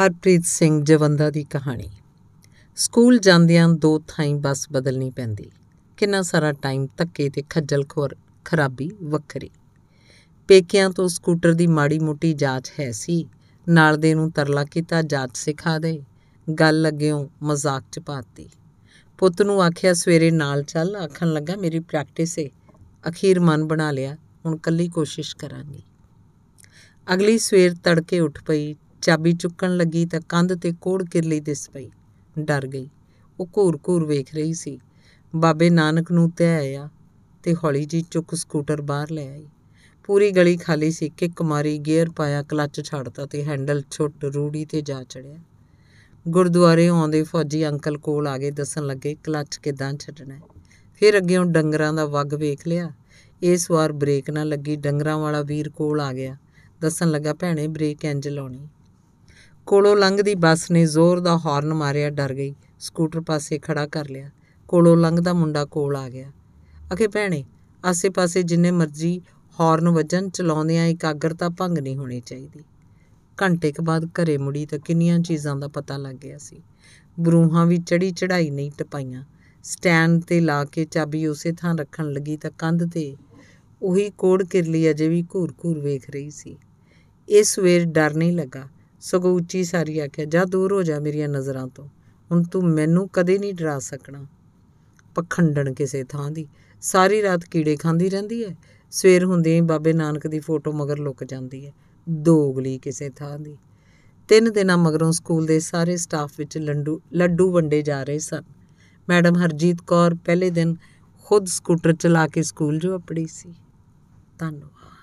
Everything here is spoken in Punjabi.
ਹਰਪ੍ਰੀਤ ਸਿੰਘ ਜਵੰਦਾ ਦੀ ਕਹਾਣੀ। ਸਕੂਲ ਜਾਂਦਿਆਂ ਦੋ ਥਾਈਂ ਬੱਸ ਬਦਲਣੀ ਪੈਂਦੀ। ਕਿੰਨਾ ਸਾਰਾ ਟਾਈਮ ਧੱਕੇ ਤੇ ਖੱਜਲ ਖੁਰ ਖਰਾਬੀ ਵੱਖਰੀ। ਪੇਕਿਆਂ ਤੋਂ ਸਕੂਟਰ ਦੀ ਮਾੜੀ ਮੋਟੀ ਜਾਂਚ ਹੈ ਸੀ। ਨਾਲ ਦੇ ਨੂੰ ਤਰਲਾ ਕੀਤਾ ਜਾਂਚ ਸਿਖਾ ਦੇ। ਗੱਲ ਲੱਗਿਓ ਮਜ਼ਾਕ ਚ ਪਾਤੀ। ਪੁੱਤ ਨੂੰ ਆਖਿਆ ਸਵੇਰੇ ਨਾਲ ਚੱਲ, ਆਖਣ ਲੱਗਾ ਮੇਰੀ ਪ੍ਰੈਕਟਿਸ ਏ। ਅਖੀਰ ਮਨ ਬਣਾ ਲਿਆ, ਹੁਣ ਕੱਲੀ ਕੋਸ਼ਿਸ਼ ਕਰਾਂਗੀ। ਅਗਲੀ ਸਵੇਰ ਤੜਕੇ ਉੱਠ ਪਈ ਚਾਬੀ ਚੁੱਕਣ ਲੱਗੀ ਤਾਂ ਕੰਧ ਤੇ ਕੋੜ ਕਿਰਲੀ ਦਿਸ ਪਈ। ਡਰ ਗਈ। ਉਹ ਘੂਰ-ਘੂਰ ਵੇਖ ਰਹੀ ਸੀ। ਬਾਬੇ ਨਾਨਕ ਨੂੰ ਤੇ ਆਇਆ ਤੇ ਹੌਲੀ ਜੀ ਚੁੱਕ ਸਕੂਟਰ ਬਾਹਰ ਲੈ ਆਈ। ਪੂਰੀ ਗਲੀ ਖਾਲੀ ਸੀ। ਕਿੱਕ ਮਾਰੀ ਗੇਅਰ ਪਾਇਆ ਕਲੱਚ ਛੱਡਤਾ ਤੇ ਹੈਂਡਲ ਛੁੱਟ ਰੂੜੀ ਤੇ ਜਾ ਚੜਿਆ। ਗੁਰਦੁਆਰੇ ਆਉਂਦੇ ਫੌਜੀ ਅੰਕਲ ਕੋਲ ਆ ਗਏ ਦੱਸਣ ਲੱਗੇ, ਕਲੱਚ ਕਿਦਾਂ ਛੱਡਣਾ ਫਿਰ ਅੱਗੇੋਂ ਡੰਗਰਾਂ ਦਾ ਵਗ ਵੇਖ ਲਿਆ। ਇਸ ਵਾਰ ਬ੍ਰੇਕ ਨਾ ਲੱਗੀ। ਡੰਗਰਾਂ ਵਾਲਾ ਵੀਰ ਕੋਲ ਆ ਗਿਆ। ਦੱਸਣ ਲੱਗਾ, ਭੈਣੇ, ਬ੍ਰੇਕ ਇੰਜ ਲਾਉਣੀ ਕੋਲੋਂ ਲੰਘਦੀ ਬੱਸ ਨੇ ਜ਼ੋਰ ਦਾ ਹਾਰਨ ਮਾਰਿਆ, ਡਰ ਗਈ। ਸਕੂਟਰ ਪਾਸੇ ਖੜਾ ਕਰ ਲਿਆ। ਕੋਲੋਂ ਲੰਘਦਾ ਮੁੰਡਾ ਕੋਲ ਆ ਗਿਆ। ਅਖੇ ਭੈਣੇ, ਆਸੇ-ਪਾਸੇ ਜਿੰਨੇ ਮਰਜ਼ੀ ਹਾਰਨ ਵੱਜਣ, ਚਲਾਉਂਦਿਆਂ ਇਕਾਗਰਤਾ ਭੰਗ ਨਹੀਂ ਹੋਣੀ ਚਾਹੀਦੀ। ਘੰਟੇ ਕੁ ਬਾਅਦ ਘਰੇ ਮੁੜੀ ਤਾਂ ਕਿੰਨੀਆਂ ਚੀਜ਼ਾਂ ਦਾ ਪਤਾ ਲੱਗ ਗਿਆ ਸੀ। ਬਰੂਹਾਂ ਵੀ ਚੜੀ ਚੜਾਈ ਨਹੀਂ ਟਪਾਈਆਂ। ਸਟੈਂਡ ਤੇ ਲਾ ਕੇ ਚਾਬੀ ਉਸੇ ਥਾਂ ਰੱਖਣ ਲੱਗੀ ਤਾਂ ਕੰਧ ਤੇ ਉਹੀ ਕੋੜ ਕਿਰਲੀ ਅਜੇ ਵੀ ਘੂਰ-ਘੂਰ ਵੇਖ ਰਹੀ ਸੀ। ਇਸ ਵੇਰ ਡਰ ਨਹੀਂ ਲੱਗਾ। ਸਗੋਂ ਉੱਚੀ ਸਾਰੀ ਆਖਿਆ, ਜਾ ਦੂਰ ਹੋ ਜਾ ਮੇਰੀਆਂ ਨਜ਼ਰਾਂ ਤੋਂ। ਹੁਣ ਤੂੰ ਮੈਨੂੰ ਕਦੇ ਨਹੀਂ ਡਰਾ ਸਕਣਾ। ਪਖੰਡਣ ਕਿਸੇ ਥਾਂ ਦੀ। ਸਾਰੀ ਰਾਤ ਕੀੜੇ ਖਾਂਦੀ ਰਹਿੰਦੀ ਹੈ ਸਵੇਰ ਹੁੰਦੇ ਹੀ ਬਾਬੇ ਨਾਨਕ ਦੀ ਫੋਟੋ ਮਗਰ ਲੁਕ ਜਾਂਦੀ ਹੈ ਦੋਗਲੀ ਕਿਸੇ ਥਾਂ ਦੀ। ਤਿੰਨ ਦਿਨਾਂ ਮਗਰੋਂ ਸਕੂਲ ਦੇ ਸਾਰੇ ਸਟਾਫ ਵਿੱਚ ਲੰਡੂ, ਲੱਡੂ ਵੰਡੇ ਜਾ ਰਹੇ ਸਨ। ਮੈਡਮ ਹਰਜੀਤ ਕੌਰ ਪਹਿਲੇ ਦਿਨ ਖੁਦ ਸਕੂਟਰ ਚਲਾ ਕੇ ਸਕੂਲ ਜੋ ਆਪੜੀ ਸੀ। ਧੰਨਵਾਦ।